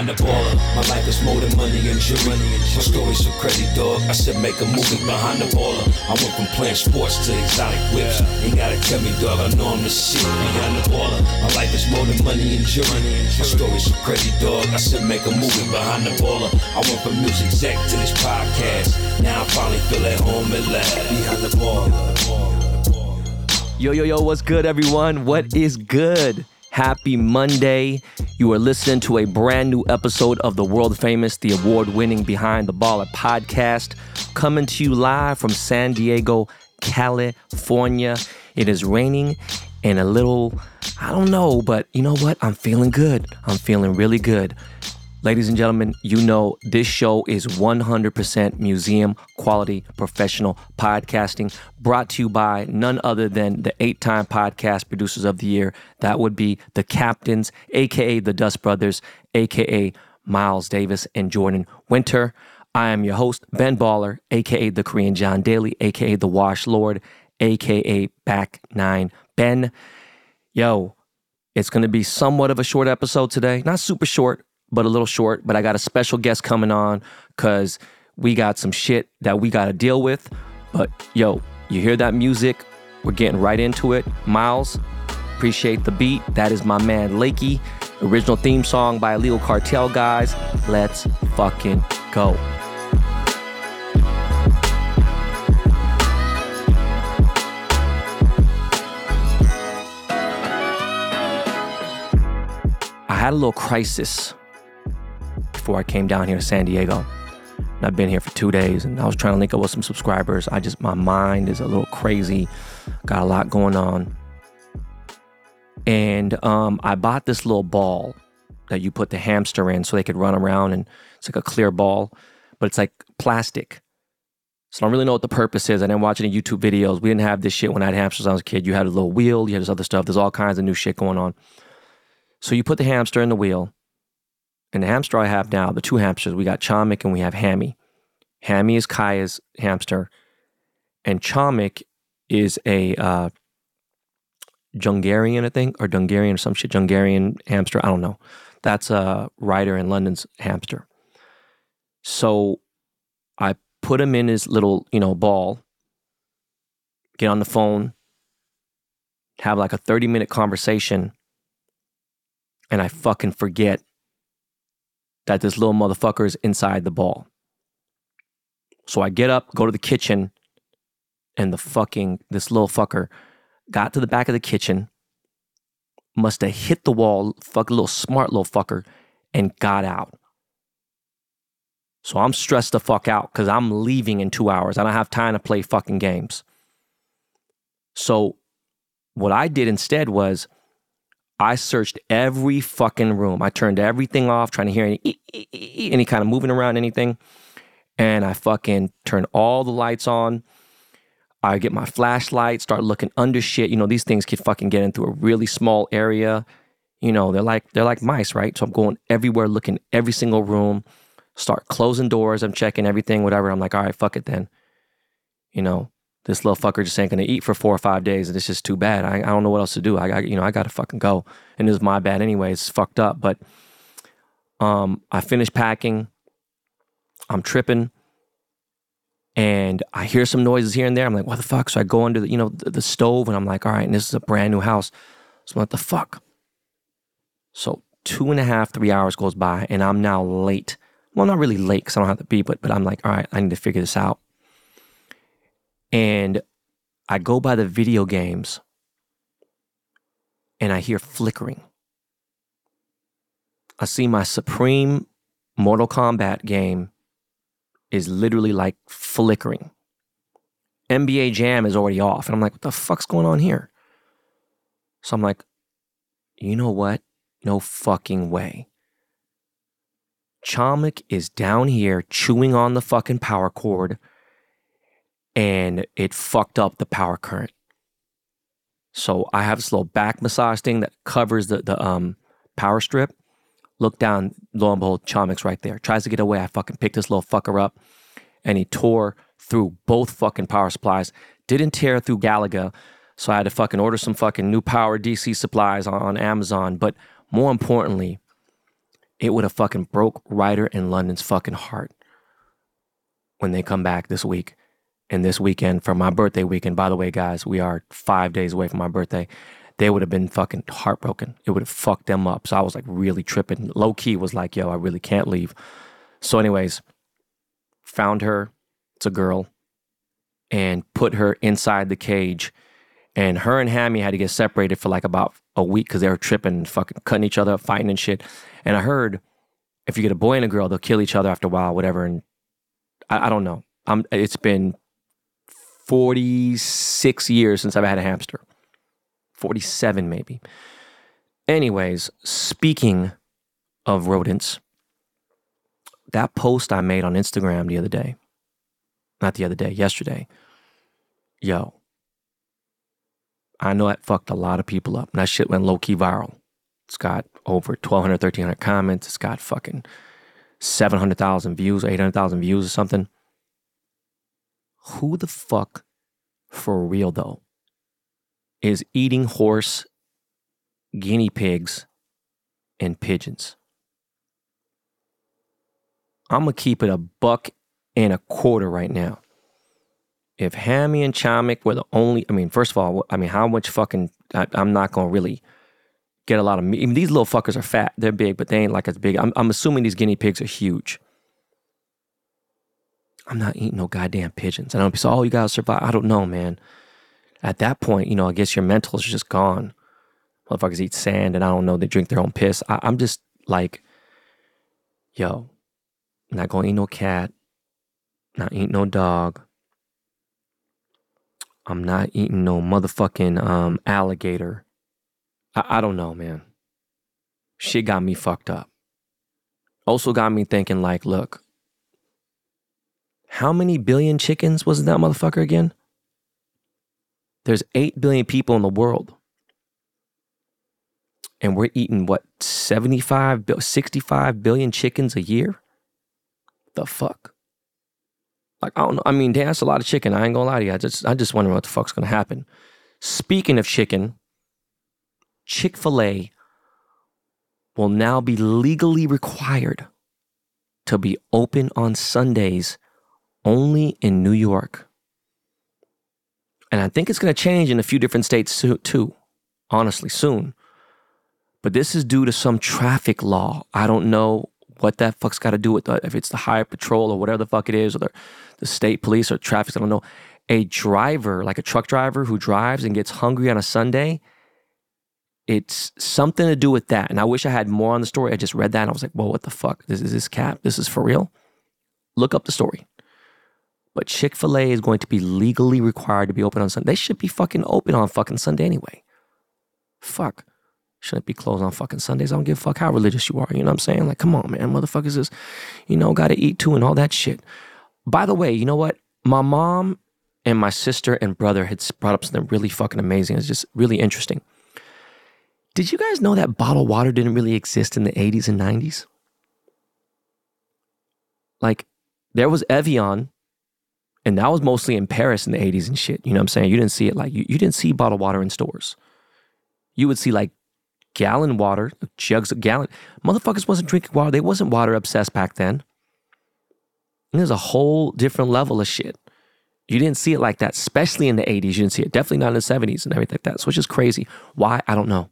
behind the baller. My life is more than money and jewelry. My story's so crazy, dog. I said make a movie behind the baller. I went from playing sports to exotic whips. Ain't gotta tell me, dog. I know I'm the shit behind the baller. My life is more than money and jewelry. My story's so crazy, dog. I said make a movie behind the baller. I went from music exec to this podcast. Now I finally feel at home at last. Behind the baller. Yo, yo, yo, what's good, everyone? What is good? Happy Monday. You are listening to a brand new episode of the world famous, the award winning Behind the Baller podcast, coming to you live from San Diego, California. It is raining and a little, I don't know, but you know what? I'm feeling good. I'm feeling really good. Ladies and gentlemen, you know this show is 100% museum quality professional podcasting brought to you by none other than the eight time podcast producers of the year. That would be the Captains, aka the Dust Brothers, aka Miles Davis and Jordan Winter. I am your host, Ben Baller, aka the Korean John Daly, aka the Wash Lord, aka Back Nine Ben. Yo, it's going to be somewhat of a short episode today. Not super short, but a little short. But I got a special guest coming on because we got some shit that we got to deal with. But yo, you hear that music? We're getting right into it. Miles, appreciate the beat. That is my man Lakey. Original theme song by Illegal Kartel guys. Let's fucking go. I had a little crisis before I came down here to San Diego. And I've been here for two days and I was trying to link up with some subscribers. I just, my mind is a little crazy, got a lot going on. And um, I bought this little ball that you put the hamster in so they could run around and it's like a clear ball, but it's like plastic. So I don't really know what the purpose is. I didn't watch any YouTube videos. We didn't have this shit when I had hamsters when I was a kid. You had a little wheel, you had this other stuff. There's all kinds of new shit going on. So you put the hamster in the wheel and the hamster I have now, the two hamsters, we got Chomik and we have Hammy. Hammy is Kaya's hamster, and Chomik is a uh, Jungarian, I think, or Dungarian or some shit, Jungarian hamster. I don't know. That's a Ryder and London's hamster. So I put him in his little, you know, ball, get on the phone, have like a 30 minute conversation, and I fucking forget that this little motherfucker is inside the ball. So I get up, go to the kitchen, and the fucking, this little fucker got to the back of the kitchen, must have hit the wall, fuck a little smart little fucker, and got out. So I'm stressed the fuck out because I'm leaving in two hours. I don't have time to play fucking games. So what I did instead was I searched every fucking room. I turned everything off, trying to hear any any kind of moving around, anything. And I fucking turned all the lights on. I get my flashlight, start looking under shit. You know, these things could fucking get into a really small area. You know, they're like they're like mice, right? So I'm going everywhere, looking every single room. Start closing doors. I'm checking everything, whatever. I'm like, all right, fuck it then. You know, this little fucker just ain't gonna eat for four or five days, and it's just too bad. I, I don't know what else to do. I, I you know I gotta fucking go, and it was my bad anyway. It's fucked up, but um, I finished packing. I'm tripping, and I hear some noises here and there. I'm like, what the fuck? So I go under the you know the, the stove, and I'm like, all right, and this is a brand new house. So I'm the fuck. So two and a half, three hours goes by, and I'm now late. Well, not really late because I don't have to be, but but I'm like, all right, I need to figure this out and I go by the video games and I hear flickering. I see my Supreme Mortal Kombat game is literally like flickering. NBA Jam is already off. And I'm like, what the fuck's going on here? So I'm like, you know what? No fucking way. Chomik is down here chewing on the fucking power cord and it fucked up the power current. So I have this little back massage thing that covers the, the um, power strip. Look down, lo and behold, Chomik's right there. Tries to get away. I fucking picked this little fucker up and he tore through both fucking power supplies. Didn't tear through Galaga. So I had to fucking order some fucking new power DC supplies on, on Amazon. But more importantly, it would have fucking broke Ryder and London's fucking heart when they come back this week and this weekend for my birthday weekend. By the way, guys, we are five days away from my birthday. They would have been fucking heartbroken. It would have fucked them up. So I was like really tripping. Low key was like, yo, I really can't leave. So, anyways, found her. It's a girl. And put her inside the cage. And her and Hammy had to get separated for like about a week because they were tripping, fucking cutting each other up, fighting and shit. And I heard if you get a boy and a girl, they'll kill each other after a while, whatever. And I, I don't know. I'm, it's been 46 years since I've had a hamster. 47 maybe. Anyways, speaking of rodents, that post I made on Instagram the other day, not the other day, yesterday, yo, I know that fucked a lot of people up. And that shit went low key viral. It's got over 1,200, 1,300 comments. It's got fucking 700,000 views, 800,000 views or something. Who the fuck, for real though, is eating horse, guinea pigs, and pigeons? I'm gonna keep it a buck and a quarter right now. If Hammy and Chomik were the only, I mean, first of all, I mean, how much fucking, I, am not gonna really get a lot of meat. I mean, these little fuckers are fat. They're big, but they ain't like as big. I'm, I'm assuming these guinea pigs are huge. I'm not eating no goddamn pigeons. I know people say, oh, you gotta survive. I don't know, man. At that point, you know, I guess your mental is just gone. Motherfuckers eat sand and I don't know, they drink their own piss. I, I'm just like, yo, not gonna eat no cat, not eat no dog. I'm not eating no motherfucking um, alligator. I, I don't know, man. Shit got me fucked up. Also got me thinking, like, look, how many billion chickens was that motherfucker again? There's 8 billion people in the world. And we're eating what, 75, 65 billion chickens a year? The fuck? Like, I don't know. I mean, damn, that's a lot of chicken. I ain't gonna lie to you. I just, I just wonder what the fuck's gonna happen. Speaking of chicken, Chick fil A will now be legally required to be open on Sundays only in New York. And I think it's going to change in a few different states too, honestly, soon. But this is due to some traffic law. I don't know what that fuck's got to do with the, if it's the higher patrol or whatever the fuck it is, or the, the state police or traffic. I don't know. A driver, like a truck driver who drives and gets hungry on a Sunday, it's something to do with that. And I wish I had more on the story. I just read that and I was like, whoa, what the fuck? This is this cap? This is for real? Look up the story. But Chick fil A is going to be legally required to be open on Sunday. They should be fucking open on fucking Sunday anyway. Fuck. Shouldn't be closed on fucking Sundays. I don't give a fuck how religious you are. You know what I'm saying? Like, come on, man. Motherfuckers is, you know, gotta eat too and all that shit. By the way, you know what? My mom and my sister and brother had brought up something really fucking amazing. It's just really interesting. Did you guys know that bottled water didn't really exist in the 80s and 90s? Like, there was Evian, and that was mostly in Paris in the 80s and shit. You know what I'm saying? You didn't see it like, you, you didn't see bottled water in stores. You would see like gallon water, jugs of gallon. Motherfuckers wasn't drinking water. They wasn't water obsessed back then. And there's a whole different level of shit. You didn't see it like that, especially in the 80s. You didn't see it. Definitely not in the 70s and everything like that. So it's just crazy. Why? I don't know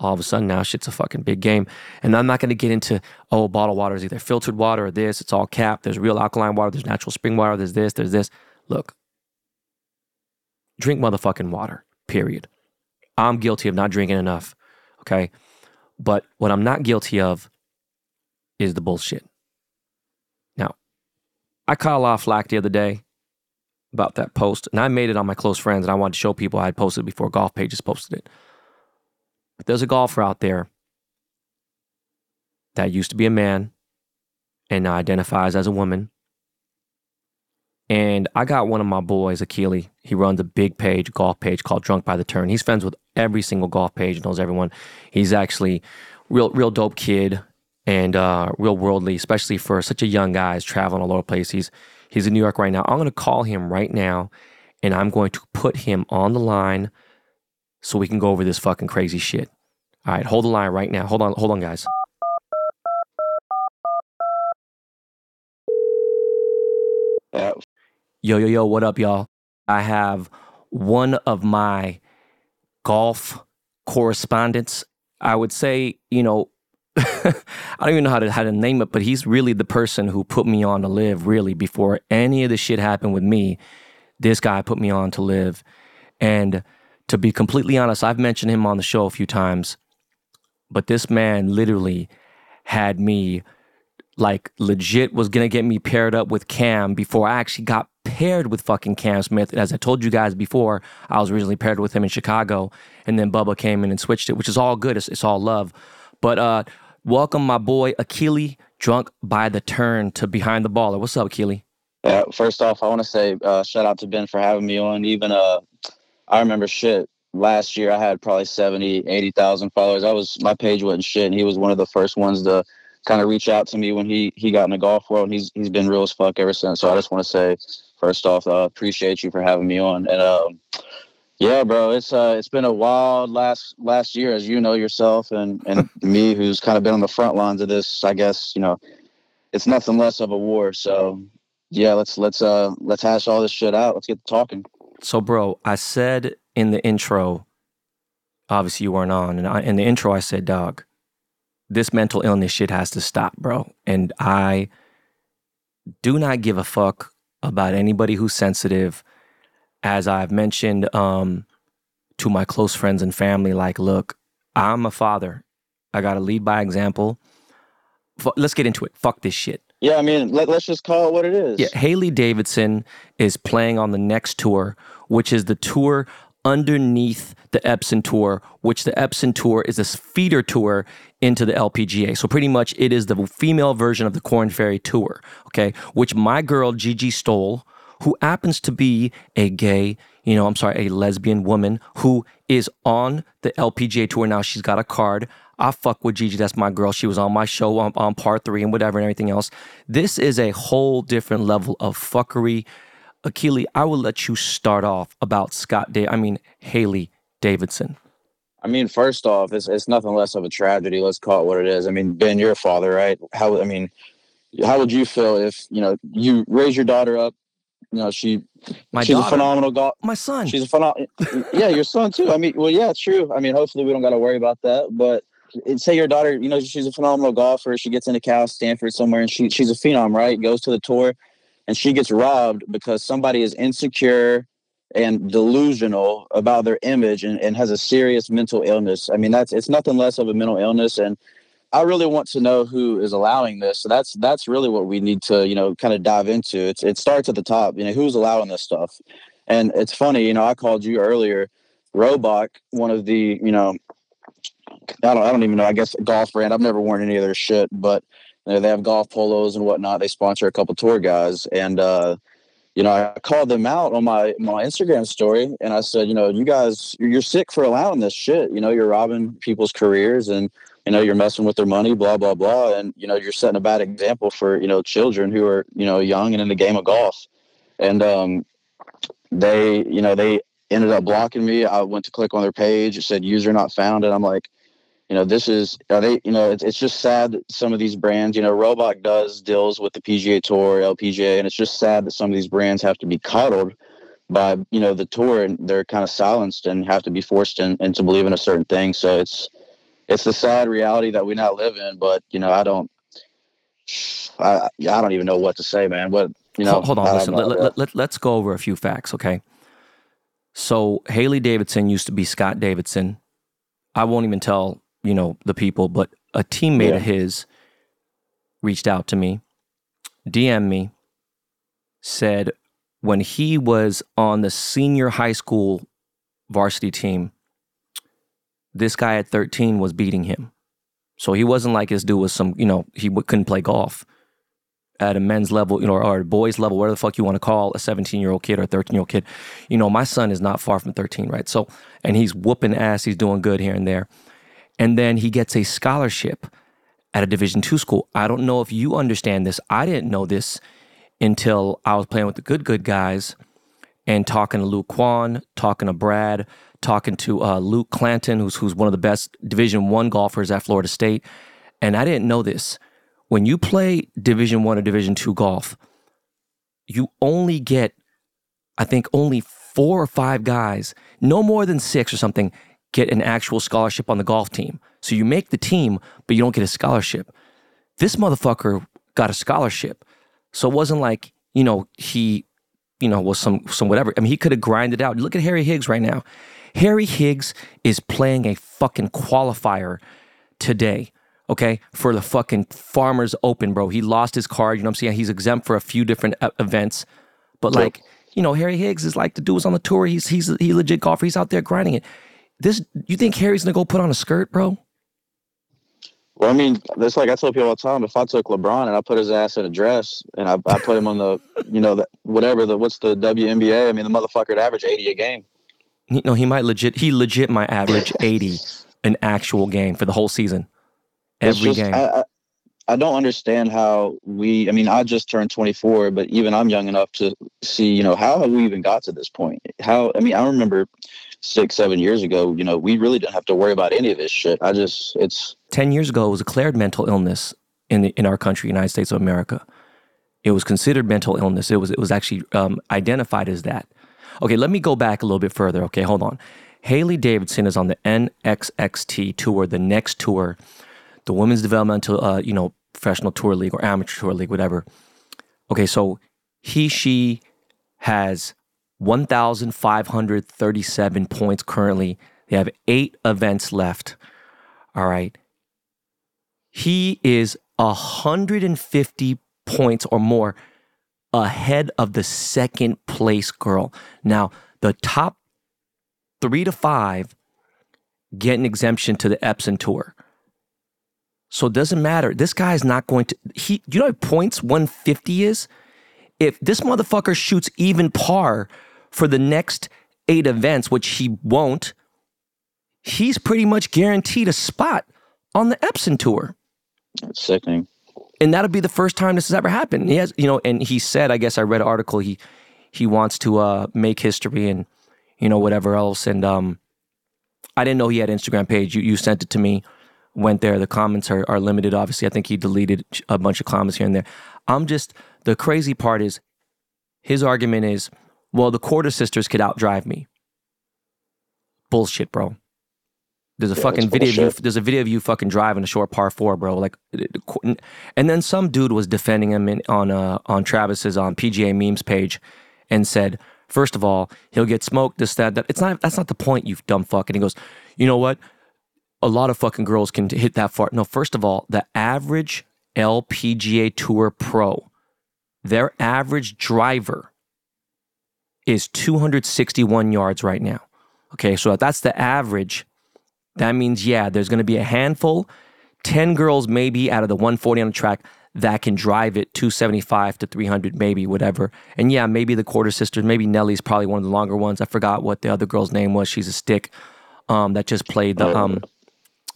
all of a sudden now shit's a fucking big game. And I'm not going to get into, oh, bottled water is either filtered water or this. It's all capped. There's real alkaline water. There's natural spring water. There's this. There's this. Look, drink motherfucking water, period. I'm guilty of not drinking enough. Okay. But what I'm not guilty of is the bullshit. Now, I caught a lot of flack the other day about that post, and I made it on my close friends, and I wanted to show people I had posted before Golf Pages posted it. There's a golfer out there that used to be a man and now identifies as a woman. And I got one of my boys, Akili. He runs a big page, golf page called Drunk by the Turn. He's friends with every single golf page, knows everyone. He's actually real, real dope kid and uh, real worldly, especially for such a young guy. He's traveling all over the place. He's he's in New York right now. I'm going to call him right now, and I'm going to put him on the line so we can go over this fucking crazy shit. All right, hold the line right now. Hold on, hold on, guys. Yo, yo, yo, what up, y'all? I have one of my golf correspondents. I would say, you know, I don't even know how to how to name it, but he's really the person who put me on to live. Really, before any of this shit happened with me, this guy put me on to live, and to be completely honest, I've mentioned him on the show a few times, but this man literally had me like legit was gonna get me paired up with Cam before I actually got paired with fucking Cam Smith. As I told you guys before, I was originally paired with him in Chicago, and then Bubba came in and switched it, which is all good. It's, it's all love. But uh, welcome my boy Akili, drunk by the turn to behind the baller. What's up, Akili? Yeah. First off, I want to say uh, shout out to Ben for having me on. Even uh, I remember shit last year. I had probably 70, 80,000 followers. I was my page wasn't shit, and he was one of the first ones to kind of reach out to me when he he got in the golf world. And he's he's been real as fuck ever since. So I just want to say first off, uh, appreciate you for having me on. And um, yeah, bro, it's uh, it's been a wild last last year, as you know yourself, and and me, who's kind of been on the front lines of this. I guess you know, it's nothing less of a war. So yeah, let's let's uh let's hash all this shit out. Let's get talking. So, bro, I said in the intro, obviously you weren't on, and I, in the intro I said, dog, this mental illness shit has to stop, bro. And I do not give a fuck about anybody who's sensitive. As I've mentioned um, to my close friends and family, like, look, I'm a father. I got to lead by example. F- let's get into it. Fuck this shit. Yeah, I mean, let, let's just call it what it is. Yeah, Hailey Davidson is playing on the next tour, which is the tour underneath the Epson Tour, which the Epson Tour is a feeder tour into the LPGA. So pretty much it is the female version of the Corn Ferry Tour, okay? Which my girl Gigi Stoll, who happens to be a gay, you know, I'm sorry, a lesbian woman who is on the LPGA Tour now. She's got a card. I fuck with Gigi. That's my girl. She was on my show on, on part three and whatever and everything else. This is a whole different level of fuckery. Akili, I will let you start off about Scott Day. I mean Hailey Davidson. I mean, first off, it's it's nothing less of a tragedy. Let's call it what it is. I mean, Ben, you're a father, right? How I mean, how would you feel if you know you raise your daughter up? You know, she My she's daughter? a phenomenal golf. My son. She's a phenomenal. yeah, your son too. I mean, well, yeah, true. I mean, hopefully we don't got to worry about that. But say your daughter, you know, she's a phenomenal golfer. She gets into Cal, Stanford, somewhere, and she she's a phenom, right? Goes to the tour, and she gets robbed because somebody is insecure and delusional about their image and, and has a serious mental illness. I mean, that's it's nothing less of a mental illness. And I really want to know who is allowing this. So that's that's really what we need to, you know, kind of dive into. It's it starts at the top, you know, who's allowing this stuff. And it's funny, you know, I called you earlier, Robach, one of the, you know, I don't I don't even know, I guess golf brand. I've never worn any of their shit, but you know, they have golf polos and whatnot. They sponsor a couple tour guys. And uh you know, I called them out on my my Instagram story, and I said, you know, you guys, you're sick for allowing this shit. You know, you're robbing people's careers, and you know, you're messing with their money, blah blah blah, and you know, you're setting a bad example for you know children who are you know young and in the game of golf. And um, they, you know, they ended up blocking me. I went to click on their page. It said user not found, and I'm like, you know, this is are they, you know, it's, it's just sad that some of these brands, you know, Robot does deals with the PGA Tour, LPGA, and it's just sad that some of these brands have to be coddled by, you know, the tour and they're kind of silenced and have to be forced in, into believing a certain thing. So it's it's the sad reality that we now live in. But you know, I don't, I I don't even know what to say, man. What you know? hold, hold on, listen. know, Let, let, let, let's go over a few facts, okay? So Hailey Davidson used to be Scott Davidson. I won't even tell you know the people, but a teammate Yeah. of his reached out to me, DM me, said when he was on the senior high school varsity team, this guy at 13 was beating him. So he wasn't like this dude was some, you know, he w- couldn't play golf at a men's level, you know, or a boys level, whatever the fuck you want to call a 17 year old kid or a 13 year old kid. You know, my son is not far from 13, right? So, and he's whooping ass, he's doing good here and there. And then he gets a scholarship at a Division two school. I don't know if you understand this. I didn't know this until I was playing with the good, good guys and talking to Luke Kwon, talking to Brad, talking to uh, Luke Clanton, who's who's one of the best Division One golfers at Florida State. And I didn't know this. When you play Division One or Division Two golf, you only get, I think, only four or five guys, no more than six or something, get an actual scholarship on the golf team. So you make the team, but you don't get a scholarship. This motherfucker got a scholarship. So it wasn't like, you know, he, you know, was some some whatever. I mean, he could have grinded out. Look at Harry Higgs right now. Harry Higgs is playing a fucking qualifier today. Okay, for the fucking Farmers Open, bro. He lost his card. You know what I'm saying? He's exempt for a few different events, but like, you know, Harry Higgs is like the dude was on the tour. He's he's he legit golfer. He's out there grinding it. This, you think Harry's gonna go put on a skirt, bro? Well, I mean, that's like I tell people all the time. If I took LeBron and I put his ass in a dress and I, I put him on the, you know, the, whatever the what's the WNBA? I mean, the motherfucker would average eighty a game. No, he might legit. He legit might average eighty an actual game for the whole season. Every just- game. I, I, I don't understand how we. I mean, I just turned 24, but even I'm young enough to see. You know, how have we even got to this point? How? I mean, I remember six, seven years ago. You know, we really didn't have to worry about any of this shit. I just, it's 10 years ago, it was declared mental illness in, the, in our country, United States of America. It was considered mental illness. It was, it was actually um, identified as that. Okay, let me go back a little bit further. Okay, hold on. Hailey Davidson is on the NXXT tour, the next tour, the Women's Developmental, uh, you know, Professional Tour League or Amateur Tour League, whatever. Okay, so he, she has 1,537 points currently. They have eight events left. All right. He is 150 points or more ahead of the second place girl. Now, the top three to five get an exemption to the Epson tour. So it doesn't matter. This guy is not going to he you know points 150 is? If this motherfucker shoots even par for the next eight events, which he won't, he's pretty much guaranteed a spot on the Epson tour. it's sickening. And that'll be the first time this has ever happened. He has, you know, and he said, I guess I read an article, he he wants to uh make history and you know, whatever else. And um I didn't know he had Instagram page. You you sent it to me, went there. The comments are, are limited, obviously. I think he deleted a bunch of comments here and there. I'm just the crazy part is his argument is, well, the Korda sisters could outdrive me. Bullshit, bro. There's a Yeah, fucking video of you. There's a video of you fucking driving a short par four, bro. Like, and then some dude was defending him in, on uh, on Travis's on PGA memes page, and said, first of all, he'll get smoked. This that that. It's not. That's not the point. You dumb fuck. And he goes, you know what? A lot of fucking girls can hit that far. No, first of all, the average LPGA Tour pro, their average driver is 261 yards right now. Okay, so if that's the average. That means, yeah, there's going to be a handful, 10 girls maybe out of the 140 on the track that can drive it 275 to 300, maybe, whatever. And yeah, maybe the Korda sisters, maybe Nelly's probably one of the longer ones. I forgot what the other girl's name was. She's a stick um, that just played the. Um,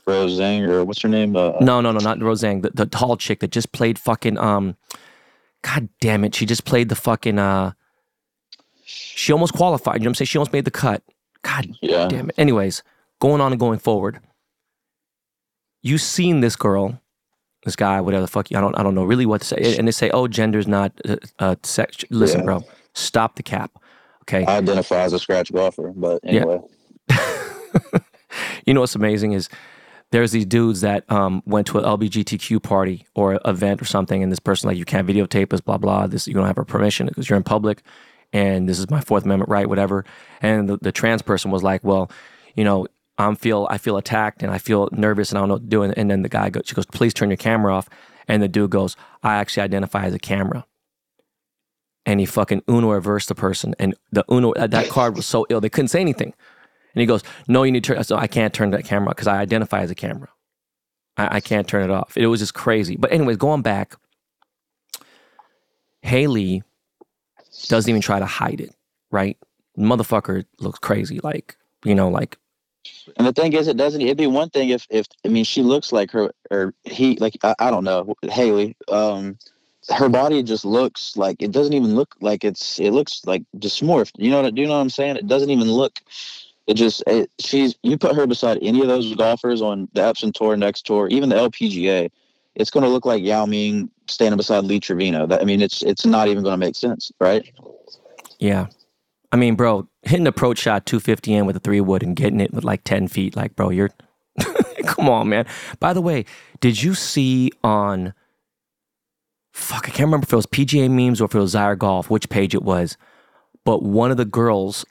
Rose Zhang or what's her name? Uh, no, no, no, not Rosang. The, the tall chick that just played fucking. Um, God damn it. She just played the fucking. Uh, she almost qualified. You know what I'm saying? She almost made the cut. God yeah. damn it. Anyways, going on and going forward. You've seen this girl, this guy, whatever the fuck. I don't. I don't know really what to say. And they say, "Oh, gender's not uh, uh, sex." Listen, Yeah. bro. Stop the cap. Okay. I identify as a scratch golfer, but Yeah. anyway. you know what's amazing is there's these dudes that um, went to an LBGTQ party or event or something, and this person like you can't videotape us, blah blah. This you don't have our permission because you're in public, and this is my Fourth Amendment right, whatever. And the, the trans person was like, well, you know, I'm feel I feel attacked and I feel nervous and I don't know what to do. And, and then the guy goes, she goes, please turn your camera off. And the dude goes, I actually identify as a camera. And he fucking Uno reversed the person, and the Uno that that card was so ill they couldn't say anything. And he goes, "No, you need to turn." So I can't turn that camera because I identify as a camera. I, I can't turn it off. It was just crazy. But anyways, going back, Hailey doesn't even try to hide it. Right? Motherfucker looks crazy. Like you know, like And the thing is, it doesn't. It'd be one thing if, if I mean, she looks like her, or he, like I, I don't know, Hailey. Um, her body just looks like it doesn't even look like it's. It looks like dysmorphed. You know what? Do you know what I'm saying? It doesn't even look. It just. It, she's. You put her beside any of those golfers on the Epson Tour, next tour, even the LPGA. It's going to look like Yao Ming standing beside Lee Trevino. That, I mean, it's it's not even going to make sense, right? Yeah. I mean, bro, hitting approach shot 250 in with a three wood and getting it with like 10 feet, like, bro, you're, come on, man. By the way, did you see on, fuck, I can't remember if it was PGA memes or if it was Zyre Golf, which page it was, but one of the girls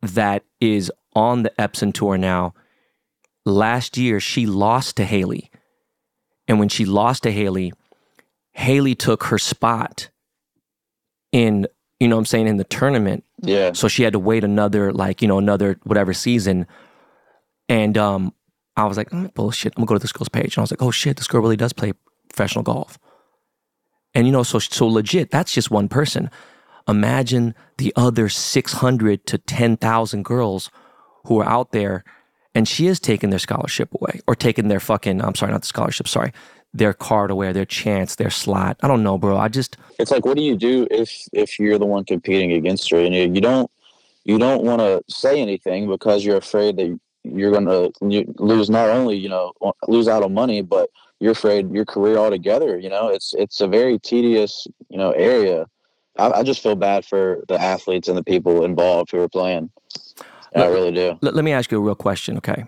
that is on the Epson tour now, last year she lost to Hailey. And when she lost to Hailey, Hailey took her spot in, you know what I'm saying, in the tournament. Yeah. So she had to wait another, like, you know, another whatever season. And um, I was like, oh, bullshit. I'm gonna go to this girl's page. And I was like, oh shit, this girl really does play professional golf. And you know, so so legit, that's just one person. Imagine the other 600 to 10,000 girls who are out there and she is taking their scholarship away or taking their fucking, I'm sorry, not the scholarship, sorry, their card away, their chance, their slot. I don't know, bro. I just, it's like, what do you do if if you're the one competing against her and you, you don't you don't want to say anything because you're afraid that you're going to lose not only you know lose out on money, but you're afraid your career altogether. You know, it's it's a very tedious you know area. I, I just feel bad for the athletes and the people involved who are playing. I really do. Let, let me ask you a real question, okay?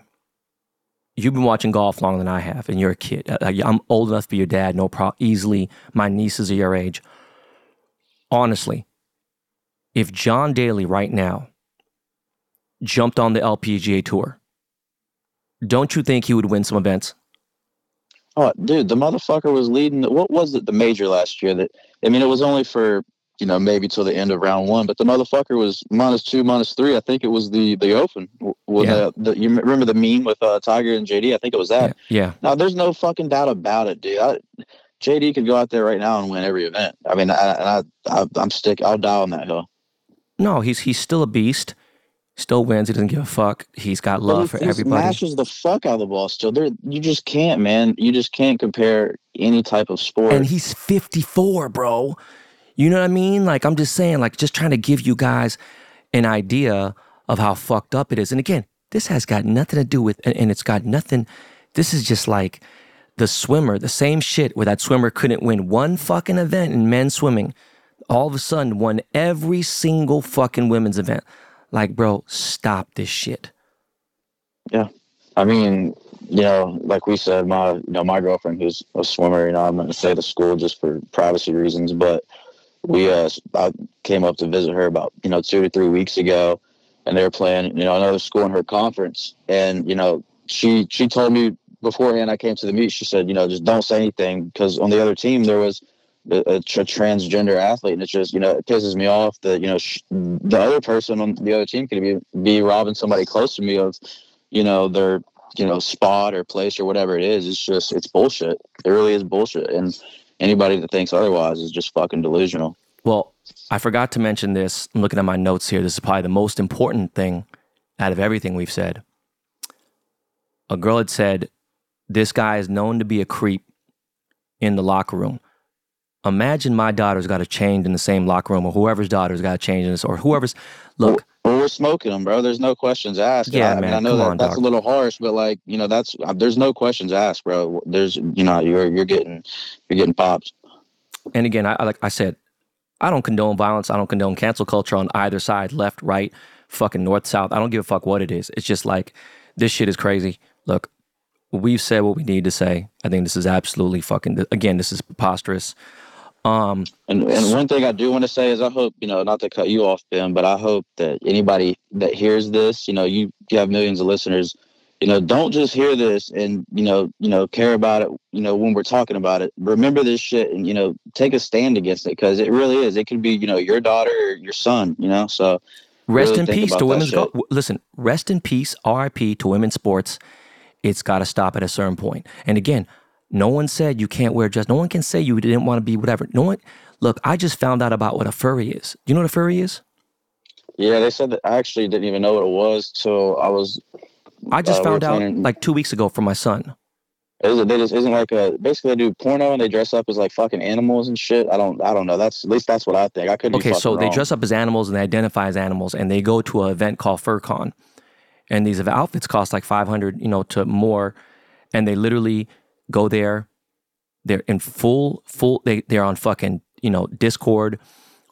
You've been watching golf longer than I have, and you're a kid. Uh, I'm old enough to be your dad, no problem. Easily, my nieces are your age. Honestly, if John Daly right now jumped on the LPGA tour, don't you think he would win some events? Oh, dude, the motherfucker was leading. What was it? The major last year. That I mean, it was only for you know, maybe till the end of round one. But the motherfucker was minus two, minus three. I think it was the the Open. When yeah. the, the, you remember the meme with uh, Tiger and JD? I think it was that. Yeah. yeah. Now there's no fucking doubt about it, dude. I, JD could go out there right now and win every event. I mean, I, I, I I'm stick. I'll die on that hill. No, he's he's still a beast. Still wins. He doesn't give a fuck. He's got love for everybody. Smashes the fuck out of the ball. Still, there. You just can't, man. You just can't compare any type of sport. And he's 54, bro. You know what I mean? Like, I'm just saying, like, just trying to give you guys an idea of how fucked up it is. And again, this has got nothing to do with, and it's got nothing, this is just like the swimmer, the same shit where that swimmer couldn't win one fucking event in men's swimming. All of a sudden, won every single fucking women's event. Like, bro, stop this shit. Yeah. I mean, you know, like we said, my you know, my girlfriend who's a swimmer, you know, I'm gonna say the school just for privacy reasons, but we uh I came up to visit her about you know two to three weeks ago, and they were playing you know another school in her conference, and you know she she told me beforehand I came to the meet. She said you know just don't say anything because on the other team there was a, a, transgender athlete, and it's just you know it pisses me off that you know sh- the other person on the other team could be be robbing somebody close to me of you know their you know spot or place or whatever it is. It's just it's bullshit. It really is bullshit, and anybody that thinks otherwise is just fucking delusional. Well, I forgot to mention this. I'm looking at my notes here. This is probably the most important thing out of everything we've said. A girl had said, This guy is known to be a creep in the locker room. Imagine my daughter's got a change in the same locker room, or whoever's daughter's got a change in this, or whoever's. Look, well, we're smoking them, bro. There's no questions asked. Yeah, I, man. I, mean, I know that on, that's dog. a little harsh, but like you know, that's uh, there's no questions asked, bro. There's you know, you're you're getting you're getting pops. And again, I like I said, I don't condone violence. I don't condone cancel culture on either side, left, right, fucking north, south. I don't give a fuck what it is. It's just like this shit is crazy. Look, we've said what we need to say. I think this is absolutely fucking. Again, this is preposterous. Um, and, and one thing I do want to say is I hope, you know, not to cut you off, Ben, but I hope that anybody that hears this, you know, you, you have millions of listeners, you know, don't just hear this and, you know, you know, care about it, you know, when we're talking about it. Remember this shit and, you know, take a stand against it because it really is. It could be, you know, your daughter or your son, you know, so. Rest really in peace to women's golf. Listen, rest in peace, RIP to women's sports. It's got to stop at a certain point. And again, no one said you can't wear dress. No one can say you didn't want to be whatever. No one. Look, I just found out about what a furry is. Do you know what a furry is? Yeah, they said that I actually didn't even know what it was till I was. I just uh, found out like two weeks ago from my son. Is it, they just isn't like a basically they do porno and they dress up as like fucking animals and shit. I don't I don't know. That's at least that's what I think. I could Okay, so wrong. they dress up as animals and they identify as animals and they go to an event called FurCon, and these outfits cost like five hundred, you know, to more, and they literally go there they're in full full they they're on fucking you know Discord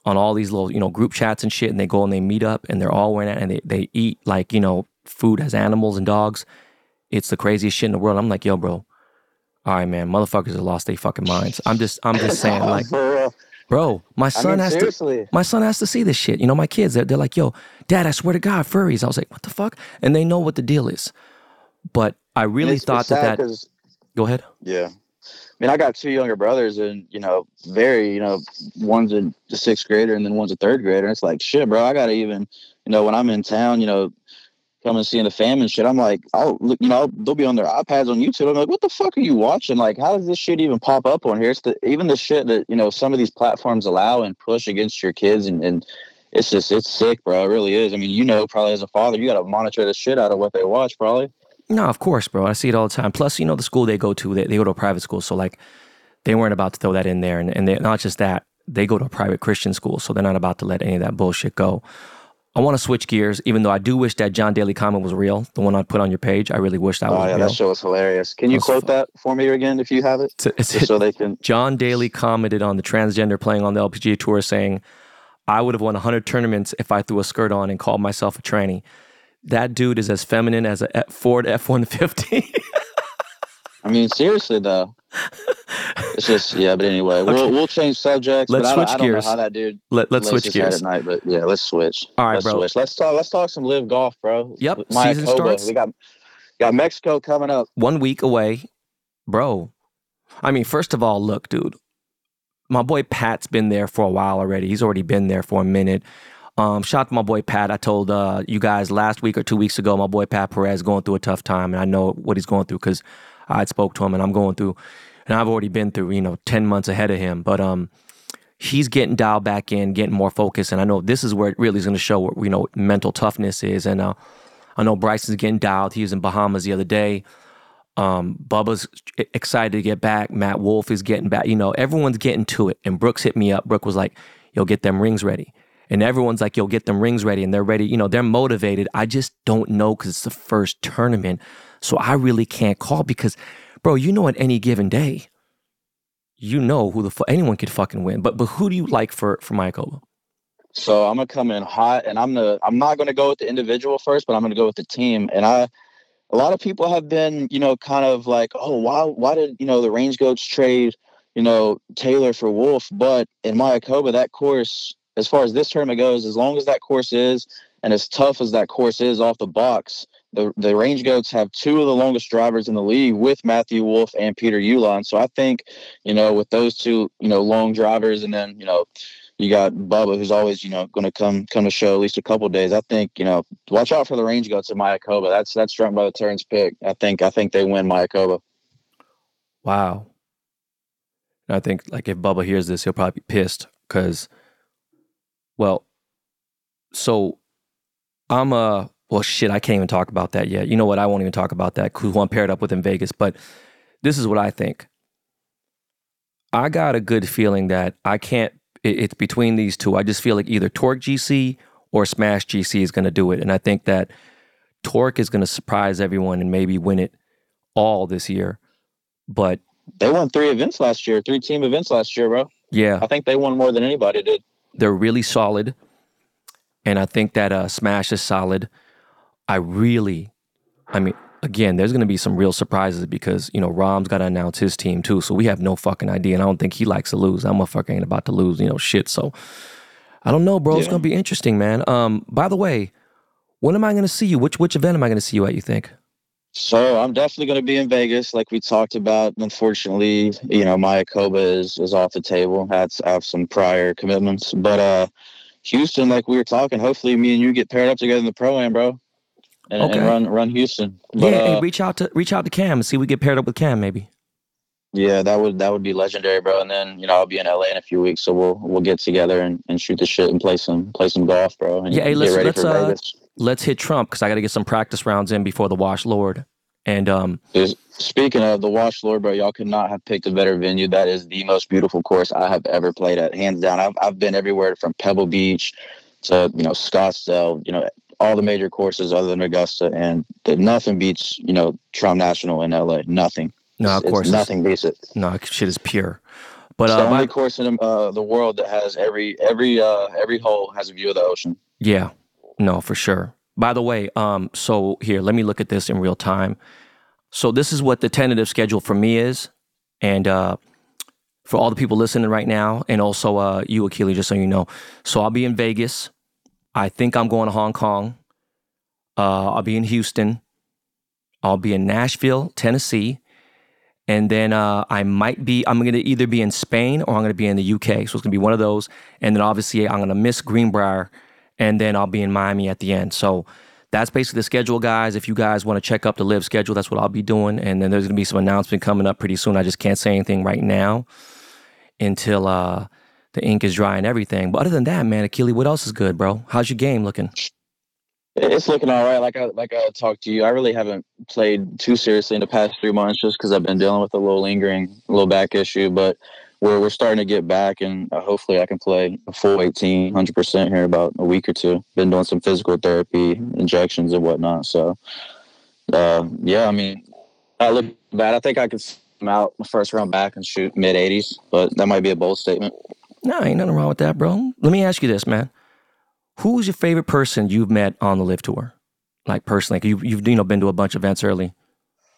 on all these little you know group chats and shit, and they go and they meet up and they're all wearing it and they they eat like you know food as animals and dogs. It's the craziest shit in the world. I'm like, yo, bro. All right, man. Motherfuckers have lost their fucking minds. I'm just, I'm just saying, like, bro, my I son mean, has to, my son has to see this shit. You know, my kids, they're, they're like, yo, dad, I swear to God, furries. I was like, what the fuck? And they know what the deal is. But I really thought that that sad that, 'cause- go ahead. Yeah. I mean, I got two younger brothers, and you know, very, you know, one's a sixth grader, and then one's a third grader. And it's like, shit, bro. I gotta even, you know, when I'm in town, you know, coming seeing the fam and shit. I'm like, I'll look, you know, they'll be on their iPads on YouTube. I'm like, what the fuck are you watching? Like, how does this shit even pop up on here? It's the even the shit that you know some of these platforms allow and push against your kids, and and it's just it's sick, bro. It really is. I mean, you know, probably as a father, you gotta monitor the shit out of what they watch, probably. No, of course, bro. I see it all the time. Plus, you know, the school they go to, they, they go to a private school. So, like, they weren't about to throw that in there. And, and they, not just that, they go to a private Christian school. So, they're not about to let any of that bullshit go. I want to switch gears, even though I do wish that John Daly comment was real, the one I put on your page. I really wish that was real. Oh was yeah, real. that show was hilarious. Can you quote fu- that for me again if you have it, It's- it's- just so they can? John Daly commented on the transgender playing on the LPGA tour saying, I would have won 100 tournaments if I threw a skirt on and called myself a tranny. That dude is as feminine as a Ford F 150. I mean, seriously though, it's just yeah. But anyway, we'll we'll change subjects. Let's I, switch I don't gears. know how that dude. Let, let's switch gears. at night. But yeah, let's switch. All right, let's bro. switch. Let's talk. Let's talk some live golf, bro. Yep, With season Mayakoba. starts. We got got Mexico coming up. one week away, bro. I mean, first of all, look, dude, my boy Pat's been there for a while already. He's already been there for a minute. Um, shout out to my boy Pat. I told uh, you guys last week or two weeks ago, my boy Pat Perez going through a tough time, and I know what he's going through because I spoke to him, and I'm going through, and I've already been through, you know, ten months ahead of him. But um, he's getting dialed back in, getting more focused, and I know this is where it really is going to show what you know mental toughness is. And uh, I know Bryson's getting dialed. He was in Bahamas the other day. Um, Bubba's excited to get back. Matt Wolff is getting back. You know, everyone's getting to it. And Brooks hit me up. Brooke was like, "Yo, get them rings ready." And everyone's like, "Yo, get them rings ready," and they're ready. You know, they're motivated. I just don't know because it's the first tournament, so I really can't call because, bro, you know, at any given day, you know who the fuck anyone could fucking win. But but who do you like for for Mayakoba? So I'm gonna come in hot, and I'm gonna I'm not gonna go with the individual first, but I'm gonna go with the team. And I, a lot of people have been, you know, kind of like, oh, why why did you know the range goats trade, you know, Taylor for Wolff? But in Mayakoba, that course, as far as this tournament goes, as long as that course is, and as tough as that course is off the box, the the range goats have two of the longest drivers in the league with Matthew Wolff and Peter Uihlein. So I think, you know, with those two, you know, long drivers, and then you know you got Bubba, who's always, you know, to come come to show at least a couple days. I think, you know, watch out for the range goats at Mayakoba. That's that's drunk by the turns pick. I think I think they win Mayakoba. Wow. I think like if Bubba hears this, he'll probably be pissed because, well, so I'm a well shit, I can't even talk about that yet. You know what? I won't even talk about that. Who I'm paired up with in Vegas, but this is what I think. I got a good feeling that I can't. It, it's between these two. I just feel like either Torque GC or Smash GC is going to do it, and I think that Torque is going to surprise everyone and maybe win it all this year. But They won three events last year, three team events last year, bro. yeah, I think they won more than anybody did. They're really solid, and I think that uh, Smash is solid. I really, I mean, again, there's going to be some real surprises because you know Rahm's got to announce his team too, so we have no fucking idea, and I don't think he likes to lose. I'm motherfucker ain't about to lose, you know, shit. So I don't know, bro. It's going to be interesting, man. Um, by the way, when am I going to see you? Which which event am I going to see you at? You think? So I'm definitely going to be in Vegas, like we talked about. Unfortunately, you know, Mayakoba is is off the table. I had have some prior commitments, but uh, Houston, like we were talking, hopefully me and you get paired up together in the pro am, bro, and, Okay. and run run Houston. But, yeah, uh, reach out to reach out to Cam and see if we get paired up with Cam, maybe. Yeah, that would that would be legendary, bro. And then you know I'll be in LA in a few weeks, so we'll we'll get together and, and shoot the shit and play some play some golf, bro. And Yeah, hey, get let's- ready let's, for uh, Vegas. Let's hit Trump because I got to get some practice rounds in before the Wash Lord. And um, Speaking of the Wash Lord, bro, y'all could not have picked a better venue. That is the most beautiful course I have ever played at, hands down. I've I've been everywhere from Pebble Beach to you know Scottsdale, you know all the major courses other than Augusta, and the, nothing beats you know Trump National in LA. Nothing. No, of it's course. it's- nothing beats it. No, shit is pure. But It's uh, the my- only course in uh, the world that has every every uh, every hole has a view of the ocean. Yeah, no, for sure. By the way, um, so here, let me look at this in real time. So this is what the tentative schedule for me is, and uh, for all the people listening right now, and also uh, you, Akili, just so you know. So I'll be in Vegas. I think I'm going to Hong Kong. Uh, I'll be in Houston. I'll be in Nashville, Tennessee. And then uh, I might be, I'm going to either be in Spain or I'm going to be in the UK. So it's going to be one of those. And then obviously I'm going to miss Greenbrier and then I'll be in Miami at the end. So that's basically the schedule, guys. If you guys want to check up the live schedule, that's what I'll be doing. And then there's going to be some announcement coming up pretty soon. I just can't say anything right now until uh, the ink is dry and everything. But other than that, man, Akili, what else is good, bro? How's your game looking? It's looking all right. Like I like I talked to you, I really haven't played too seriously in the past three months just because I've been dealing with a little lingering low back issue. But we're we're starting to get back, and uh, hopefully I can play a full 18, 100 percent here in about a week or two. Been doing some physical therapy, injections and whatnot. So, uh, yeah, I mean, I look bad. I think I could come out my first round back and shoot mid 80s, but that might be a bold statement. No, ain't nothing wrong with that, bro. Let me ask you this, man. Who's your favorite person you've met on the LIV tour? Like personally you've, you've you know been to a bunch of events early.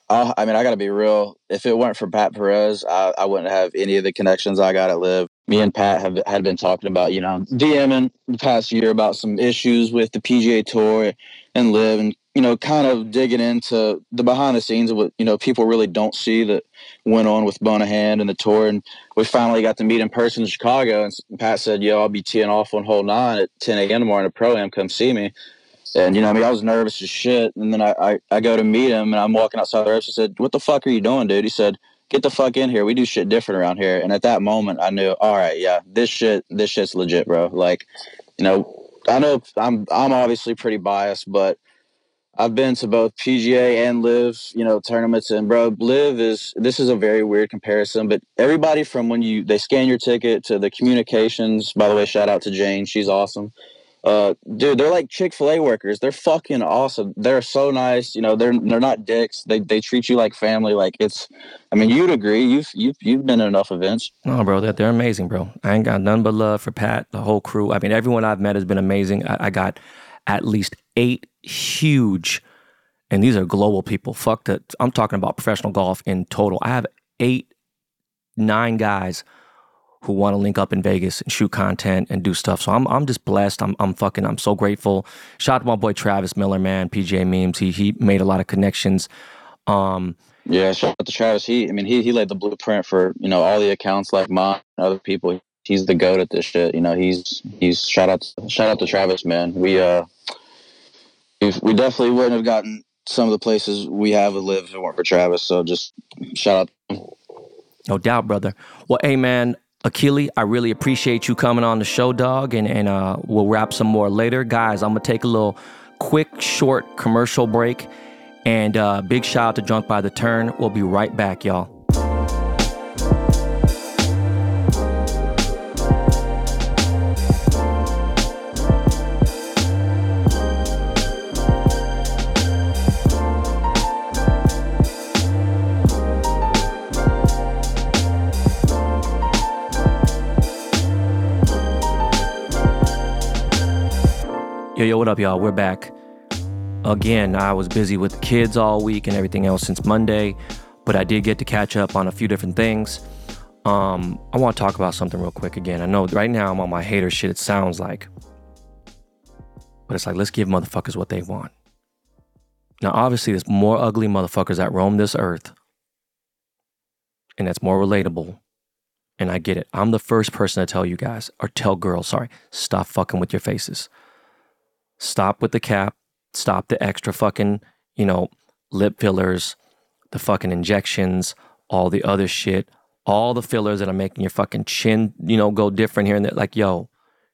Uh, I mean, I got to be real. If it weren't for Pat Perez, I, I wouldn't have any of the connections I got at LIV. Me and Pat have had been talking about, you know, DMing the past year about some issues with the PGA Tour and LIV, and you know, kind of digging into the behind the scenes of what you know people really don't see that went on with Monahan and the tour. And we finally got to meet in person in Chicago. And Pat said, "Yo, I'll be teeing off on hole nine at 10 a.m. tomorrow in a pro am. Come see me." And you know, I mean, I was nervous as shit. And then I, I, I go to meet him, and I'm walking outside the reps. I said, "What the fuck are you doing, dude?" He said, "Get the fuck in here. We do shit different around here." And at that moment, I knew, all right, yeah, this shit, this shit's legit, bro. Like, you know, I know I'm I'm obviously pretty biased, but I've been to both PGA and LIV, you know, tournaments, and bro, LIV is this is a very weird comparison, but everybody from when you they scan your ticket to the communications. By the way, shout out to Jane, she's awesome. Uh, dude, they're like Chick Fil A workers. They're fucking awesome. They're so nice. You know, they're they're not dicks. They they treat you like family. Like it's, I mean, you'd agree. You've you've you've been enough events. No, bro, they're, they're amazing, bro. I ain't got none but love for Pat, the whole crew. I mean, everyone I've met has been amazing. I, I got at least eight huge, and these are global people. Fuck that. I'm talking about professional golf in total. I have eight, nine guys who want to link up in Vegas and shoot content and do stuff. So I'm I'm just blessed. I'm I'm fucking I'm so grateful. Shout out to my boy Travis Miller, man. PGA memes. He he made a lot of connections. Um, Yeah, shout out to Travis. He, I mean, he he laid the blueprint for you know all the accounts like mine and other people. He's the goat at this shit. You know, he's he's shout out shout out to Travis, man. We uh, we we definitely wouldn't have gotten some of the places we have to live if it weren't for Travis. So just shout out. No doubt, brother. Well, hey, man, Akili, I really appreciate you coming on the show, dog, and, and uh, we'll wrap some more later. Guys, I'm going to take a little quick, short commercial break. And uh, big shout out to Drunk by the Turn. We'll be right back, y'all. Yo, yo, what up, y'all? We're back. Again, I was busy with the kids all week and everything else since Monday, but I did get to catch up on a few different things. Um, I want to talk about something real quick again. I know right now I'm on my hater shit, it sounds like. But it's like, let's give motherfuckers what they want. Now, obviously, there's more ugly motherfuckers that roam this earth, and that's more relatable. And I get it. I'm the first person to tell you guys, or tell girls, sorry, stop fucking with your faces. Stop with the cap. Stop the extra fucking, you know, lip fillers, the fucking injections, all the other shit, all the fillers that are making your fucking chin, you know, go different here and there. Like, yo,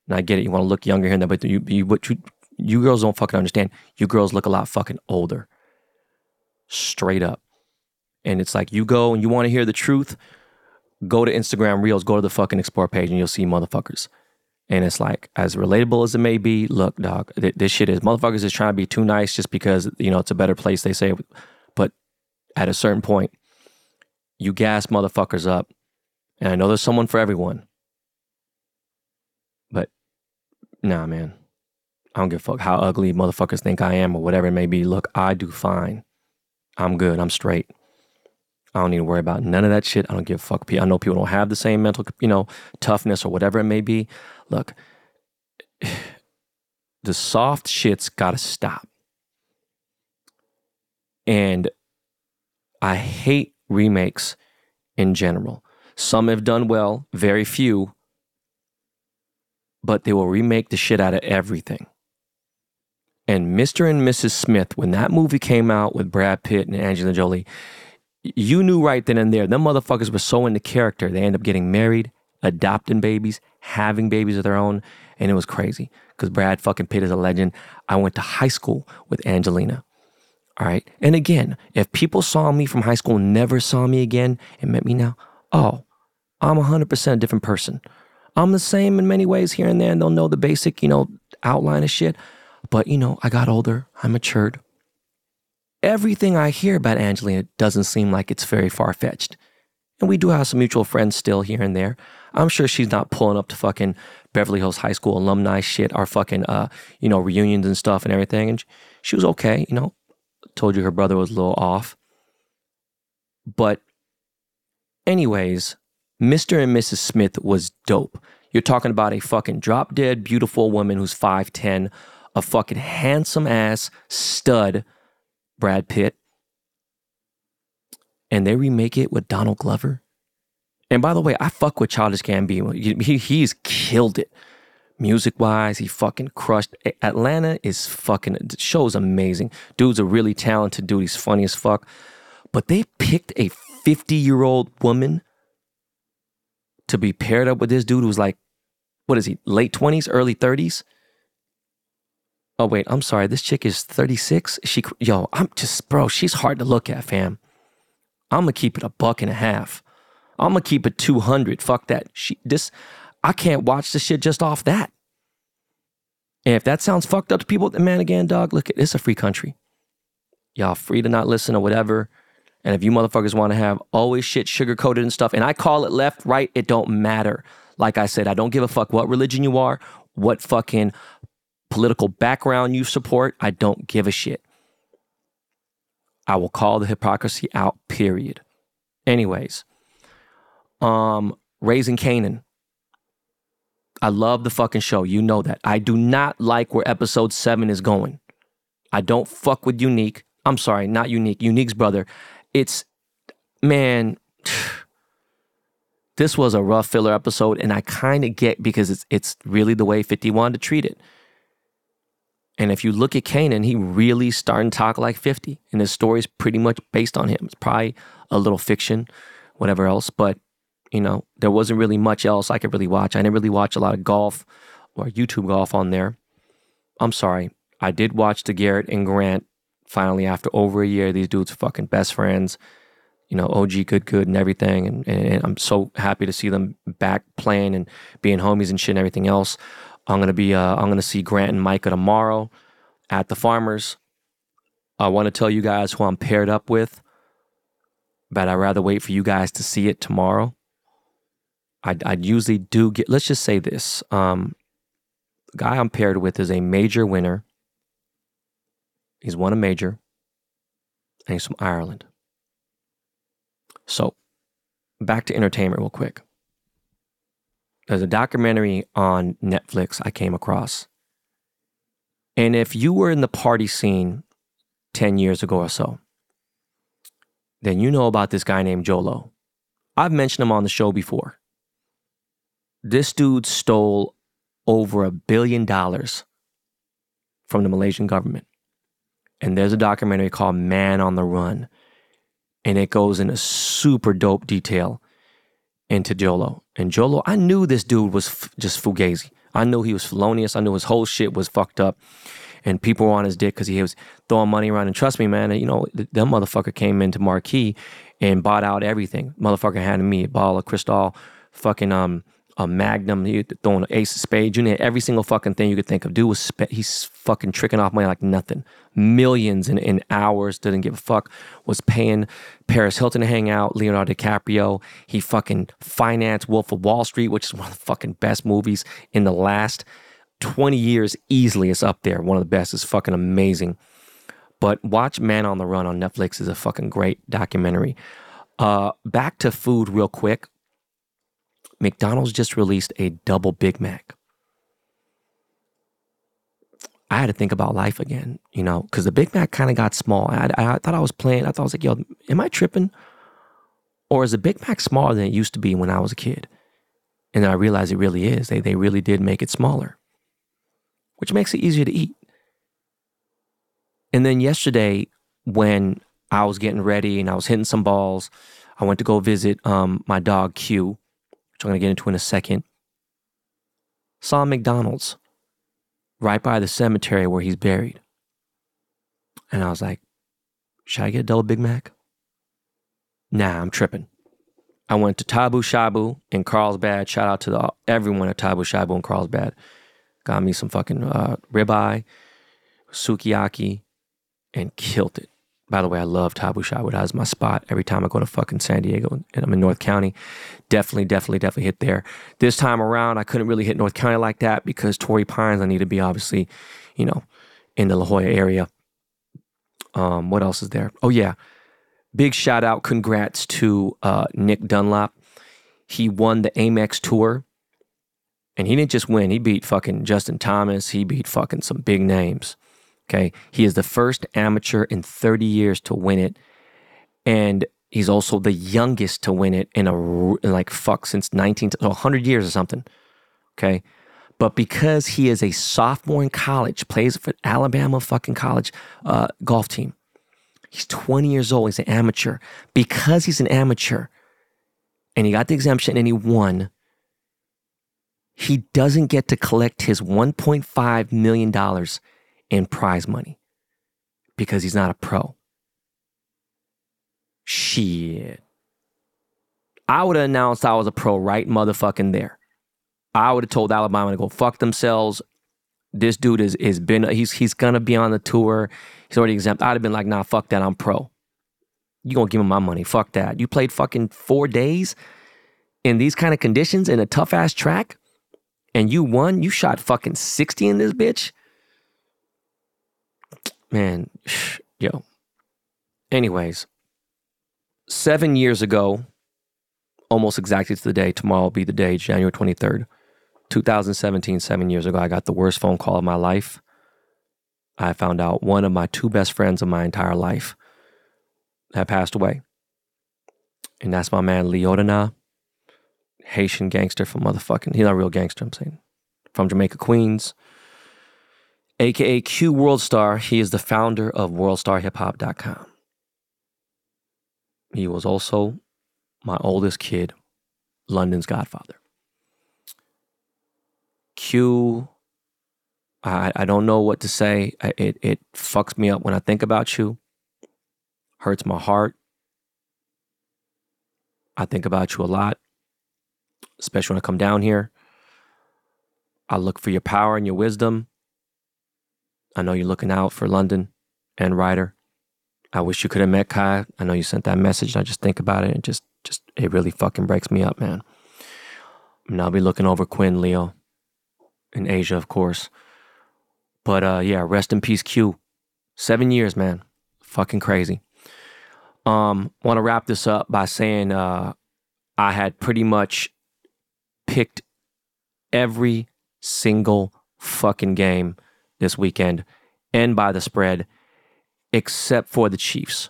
and I get it. You want to look younger here and there, but you, you, you, you girls don't fucking understand. You girls look a lot fucking older. Straight up. And it's like you go and you want to hear the truth, go to Instagram Reels, go to the fucking explore page, and you'll see motherfuckers. And it's like, as relatable as it may be, look, dog, th- this shit is motherfuckers is trying to be too nice just because, you know, it's a better place, they say. But at a certain point, you gas motherfuckers up. And I know there's someone for everyone. But nah, man. I don't give a fuck how ugly motherfuckers think I am or whatever it may be. Look, I do fine. I'm good. I'm straight. I don't need to worry about none of that shit. I don't give a fuck. I know people don't have the same mental, you know, toughness or whatever it may be. Look, the soft shit's got to stop. And I hate remakes in general. Some have done well, very few, but they will remake the shit out of everything. And Mr. and Mrs. Smith, when that movie came out with Brad Pitt and Angelina Jolie, you knew right then and there, them motherfuckers were so into character. They end up getting married, adopting babies, having babies of their own, and it was crazy because Brad fucking Pitt is a legend. I went to high school with Angelina. All right. And again, if people saw me from high school, never saw me again, and met me now, oh, I'm 100% a different person. I'm the same in many ways here and there, and they'll know the basic, you know, outline of shit. But, you know, I got older, I matured. Everything I hear about Angelina doesn't seem like it's very far fetched. And we do have some mutual friends still here and there. I'm sure she's not pulling up to fucking Beverly Hills High School alumni shit, our fucking, uh, you know, reunions and stuff and everything. And she was okay, you know. Told you her brother was a little off. But, anyways, Mr. and Mrs. Smith was dope. You're talking about a fucking drop dead beautiful woman who's 5'10, a fucking handsome ass stud, Brad Pitt. And they remake it with Donald Glover. And by the way, I fuck with Childish Gambino. He, he's killed it. Music wise, he fucking crushed. Atlanta is fucking, the show's amazing. Dude's a really talented dude. He's funny as fuck. But they picked a 50 year old woman to be paired up with this dude who's like, what is he, late 20s, early 30s? Oh, wait, I'm sorry. This chick is 36. She, yo, I'm just, bro, she's hard to look at, fam. I'm gonna keep it a buck and a half. I'm gonna keep it 200. Fuck that. She, this, I can't watch the shit just off that. And if that sounds fucked up to people, man, again, dog, look, it's a free country. Y'all free to not listen or whatever. And if you motherfuckers want to have always shit sugar coated and stuff, and I call it left, right, it don't matter. Like I said, I don't give a fuck what religion you are, what fucking political background you support. I don't give a shit. I will call the hypocrisy out, period. Anyways, um, Raising Kanan. I love the fucking show. You know that. I do not like where episode seven is going. I don't fuck with Unique. I'm sorry, not Unique. Unique's brother it's man this was a rough filler episode and i kind of get because it's it's really the way 50 wanted to treat it and if you look at Kanan, he really starting to talk like 50 and his story is pretty much based on him it's probably a little fiction whatever else but you know there wasn't really much else i could really watch. I didn't really watch a lot of golf or youtube golf on there. I'm sorry. I did watch the garrett and grant finally after over a year. These dudes are fucking best friends you know og good good and everything. And, and i'm so happy to see them back playing and being homies and shit and everything else. I'm gonna be uh, i'm gonna see grant and micah tomorrow at the farmers. I want to tell you guys who i'm paired up with but i'd rather wait for you guys to see it tomorrow i'd, I'd usually do get let's just say this um, the guy i'm paired with is a major winner He's won a major, and he's from Ireland. So, back to entertainment real quick. There's a documentary on Netflix I came across. And if you were in the party scene 10 years ago or so, then you know about this guy named Jho Low. I've mentioned him on the show before. This dude stole over a billion dollars from the Malaysian government. And there's a documentary called Man on the Run. And it goes into super dope detail into Jho Low. And Jho Low, I knew this dude was f- just fugazi. I knew he was felonious. I knew his whole shit was fucked up. And people were on his dick because he was throwing money around. And trust me, man, you know, that motherfucker came into Marquee and bought out everything. Motherfucker handed me a ball of Cristal, fucking um, a Magnum, he throwing an Ace of Spades, you know, every single fucking thing you could think of. Dude was spe- he's fucking tricking off money like nothing. Millions in, in hours, didn't give a fuck. Was paying Paris Hilton to hang out, Leonardo DiCaprio. He fucking financed Wolf of Wall Street, which is one of the fucking best movies in the last 20 years. Easily, it's up there. One of the best. It's fucking amazing. But watch Man on the Run on Netflix is a fucking great documentary. Uh, back to food real quick. McDonald's just released a double Big Mac. I had to think about life again, you know, because the Big Mac kind of got small. I, I, thought I was playing. I thought I was like, yo, am I tripping? Or is the Big Mac smaller than it used to be when I was a kid? And then I realized it really is. They, they really did make it smaller, which makes it easier to eat. And then yesterday, when I was getting ready and I was hitting some balls, I went to go visit um, my dog Q, which I'm going to get into in a second. Saw McDonald's right by the cemetery where he's buried. And I was like, should I get a double Big Mac? Nah, I'm tripping. I went to Tabu Shabu in Carlsbad. Shout out to the, everyone at Tabu Shabu in Carlsbad. Got me some fucking uh, ribeye, sukiyaki, and killed it. By the way, I love Tabu Shabu. That is my spot every time I go to fucking San Diego and I'm in North County. Definitely, definitely, definitely hit there. This time around, I couldn't really hit North County like that because Torrey Pines, I need to be obviously, you know, in the La Jolla area. Um, what else is there? Oh, yeah. Big shout out, congrats to uh, Nick Dunlap. He won the Amex Tour. And he didn't just win, he beat fucking Justin Thomas. He beat fucking some big names. Okay. He is the first amateur in 30 years to win it. And he's also the youngest to win it in a, like, fuck, since 19, 100 years or something. Okay. But because he is a sophomore in college, plays for Alabama fucking college uh, golf team, he's 20 years old. He's an amateur. Because he's an amateur and he got the exemption and he won, he doesn't get to collect his $1.5 million in prize money because he's not a pro. Shit. I would have announced I was a pro right motherfucking there. I would have told Alabama to go fuck themselves. This dude is is been he's he's gonna be on the tour. He's already exempt. I'd have been like, nah, fuck that. I'm pro. You gonna give him my money? Fuck that. You played fucking four days in these kind of conditions in a tough ass track, and you won. You shot fucking sixty in this bitch man, yo. Anyways, seven years ago, almost exactly to the day, tomorrow will be the day, January 23rd, 2017, seven years ago, I got the worst phone call of my life. I found out one of my two best friends of my entire life had passed away. And that's my man Lee O'Denat, Haitian gangster from motherfucking, he's not a real gangster, I'm saying, from Jamaica, Queens aka Q World Star. He is the founder of WorldStarHipHop.com. He was also my oldest kid, London's godfather. Q, I, I don't know what to say. It, it fucks me up when I think about you, hurts my heart. I think about you a lot, especially when I come down here. I look for your power and your wisdom. I know you're looking out for London and Ryder. I wish you could have met Kai. I know you sent that message. and I just think about it and just, just it really fucking breaks me up, man. And I'll be looking over Quinn, Leo, in Asia, of course. But uh, yeah, rest in peace, Q. Seven years, man. Fucking crazy. Um, want to wrap this up by saying uh, I had pretty much picked every single fucking game this weekend and by the spread, except for the Chiefs.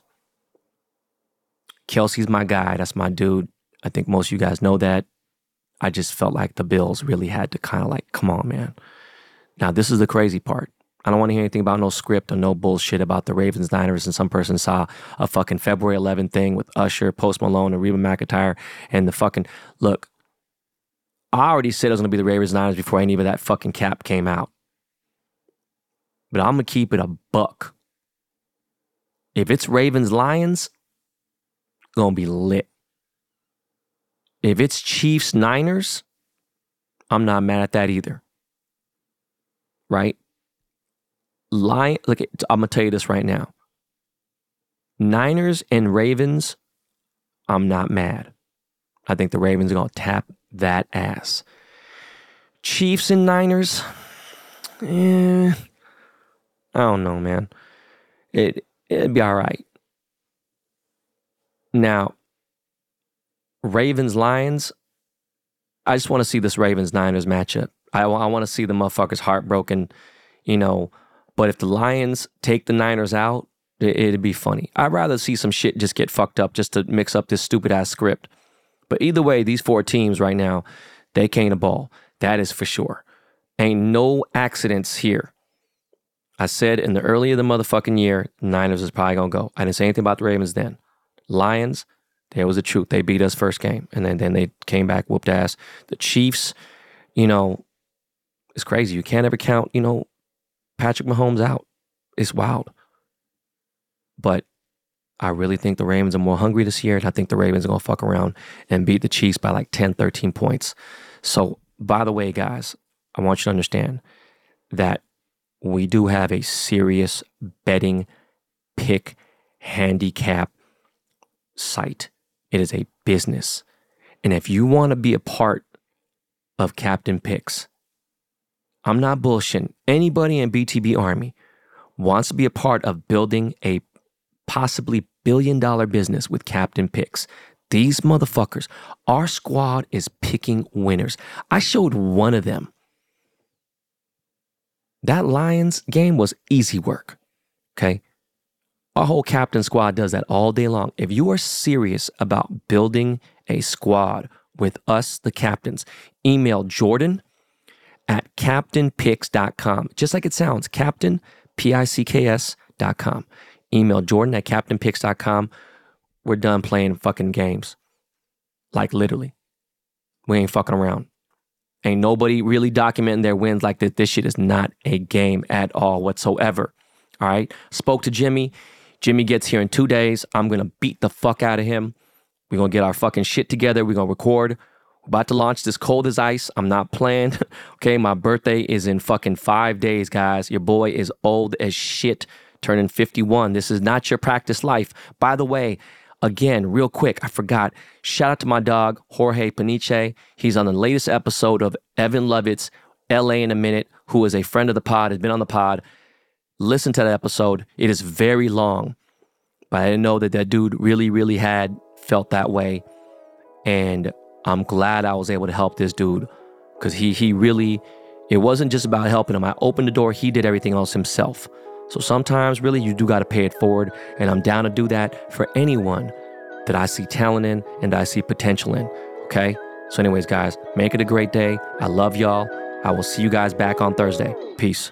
Kelce's my guy. That's my dude. I think most of you guys know that. I just felt like the Bills really had to kind of like, come on, man. Now, this is the crazy part. I don't want to hear anything about no script or no bullshit about the Ravens Niners. And some person saw a fucking February 11 thing with Usher, Post Malone, and Reba McEntire. And the fucking look, I already said it was going to be the Ravens Niners before any of that fucking cap came out but I'm going to keep it a buck. If it's Ravens Lions, going to be lit. If it's Chiefs Niners, I'm not mad at that either. Right? Lion, look, I'm gonna tell you this right now. Niners and Ravens, I'm not mad. I think the Ravens are gonna tap that ass. Chiefs and Niners, eh, I don't know, man. It it'd be all right. Now, Ravens Lions, I just want to see this Ravens Niners matchup. I, I want to see the motherfuckers heartbroken, you know. But if the Lions take the Niners out, it, it'd be funny. I'd rather see some shit just get fucked up just to mix up this stupid ass script. But either way, these four teams right now, they can't a ball. That is for sure. Ain't no accidents here. I said in the early of the motherfucking year, Niners is probably gonna go. I didn't say anything about the Ravens then. Lions, there was the truth. They beat us first game, and then, then they came back, whooped ass. The Chiefs, you know, it's crazy. You can't ever count, you know, Patrick Mahomes out. It's wild. But I really think the Ravens are more hungry this year, and I think the Ravens are gonna fuck around and beat the Chiefs by like 10, 13 points. So, by the way, guys, I want you to understand that we do have a serious betting pick handicap site. It is a business. And if you want to be a part of Captain Picks, I'm not bullshitting. Anybody in BTB Army wants to be a part of building a possibly billion dollar business with Captain Picks. These motherfuckers, our squad is picking winners. I showed one of them. That Lions game was easy work. Okay. Our whole captain squad does that all day long. If you are serious about building a squad with us, the captains, email Jordan at captainpicks.com. Just like it sounds, captain, P I C K S.com. Email Jordan at captainpicks.com. We're done playing fucking games. Like literally. We ain't fucking around. Ain't nobody really documenting their wins like that. This shit is not a game at all whatsoever. All right. Spoke to Jimmy. Jimmy gets here in two days. I'm to beat the fuck out of him. We're to get our fucking shit together. We're to record. We're about to launch this cold as ice. I'm not playing. okay. My birthday is in fucking five days, guys. Your boy is old as shit, turning 51. This is not your practice life. By the way, again, real quick, I forgot. Shout out to my dog, Jorge Paniche. He's on the latest episode of Evan Lovett's LA in a Minute, who is a friend of the pod, has been on the pod listen to that episode. It is very long, but I didn't know that that dude really, really had felt that way. And I'm glad I was able to help this dude because he he really it wasn't just about helping him. I opened the door, he did everything else himself. So sometimes really you do got to pay it forward, and I'm down to do that for anyone that I see talent in and I see potential in. Okay? So anyways, guys, make it a great day. I love y'all. I will see you guys back on Thursday. Peace.